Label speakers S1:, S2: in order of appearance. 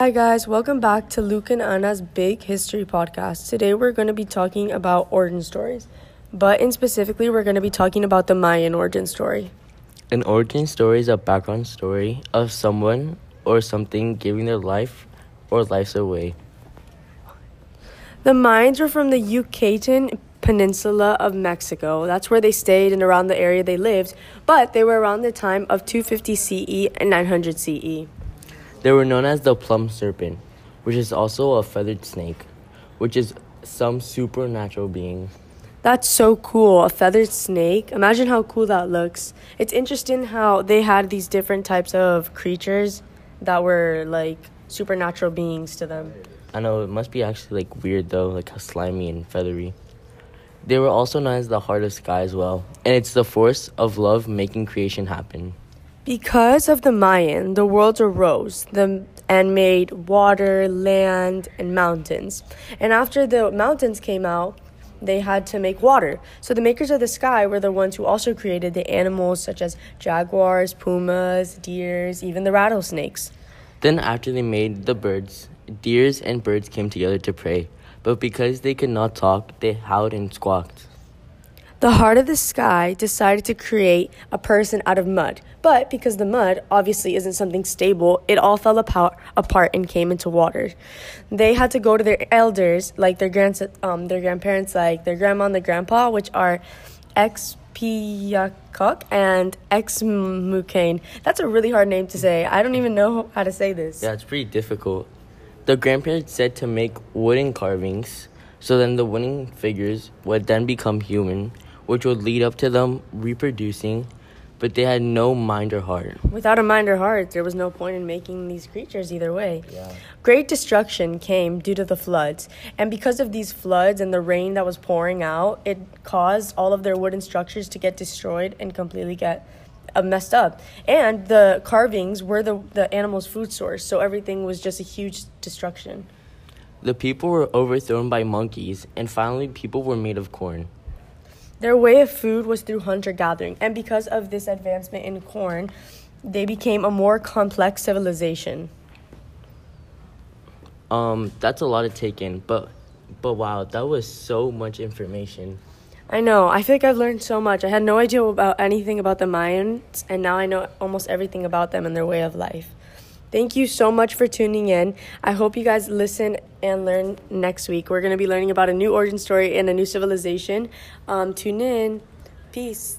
S1: Hi, guys. Welcome back to Luke and Anna's Big History Podcast. Today, we're going to be talking about origin stories, but in specifically, we're going to be talking about the Mayan origin story.
S2: An origin story is a background story of someone or something giving their life or lives away.
S1: The Mayans were from the Yucatan Peninsula of Mexico. That's where they stayed and around the area they lived, but they were around the time of 250 CE and 900 CE.
S2: They were known as the plum serpent, which is also a feathered snake, which is some supernatural being.
S1: That's so cool. A feathered snake. Imagine how cool that looks. It's interesting how they had these different types of creatures that were like supernatural beings to them.
S2: I know it must be actually like weird though, like how slimy and feathery. They were also known as the heart of sky as well, and it's the force of love making creation happen.
S1: Because of the Mayan, the world arose the, and made water, land, and mountains. And after the mountains came out, they had to make water. So the makers of the sky were the ones who also created the animals such as jaguars, pumas, deers, even the rattlesnakes.
S2: Then, after they made the birds, deers and birds came together to pray. But because they could not talk, they howled and squawked.
S1: The heart of the sky decided to create a person out of mud, but because the mud obviously isn't something stable, it all fell apart, apart and came into water. They had to go to their elders, like their grands, um, their grandparents, like their grandma and their grandpa, which are Xpiyacoc and Xmucane. That's a really hard name to say. I don't even know how to say this.
S2: Yeah, it's pretty difficult. The grandparents said to make wooden carvings, so then the wooden figures would then become human which would lead up to them reproducing, but they had no mind or heart.
S1: Without a mind or heart, there was no point in making these creatures either way.
S2: Yeah.
S1: Great destruction came due to the floods, and because of these floods and the rain that was pouring out, it caused all of their wooden structures to get destroyed and completely get uh, messed up. And the carvings were the, the animal's food source, so everything was just a huge destruction.
S2: The people were overthrown by monkeys, and finally, people were made of corn.
S1: Their way of food was through hunter gathering, and because of this advancement in corn, they became a more complex civilization.
S2: Um, that's a lot to take in, but but wow, that was so much information.
S1: I know. I feel like I've learned so much. I had no idea about anything about the Mayans, and now I know almost everything about them and their way of life. Thank you so much for tuning in. I hope you guys listen and learn next week. We're going to be learning about a new origin story and a new civilization. Um, tune in. Peace.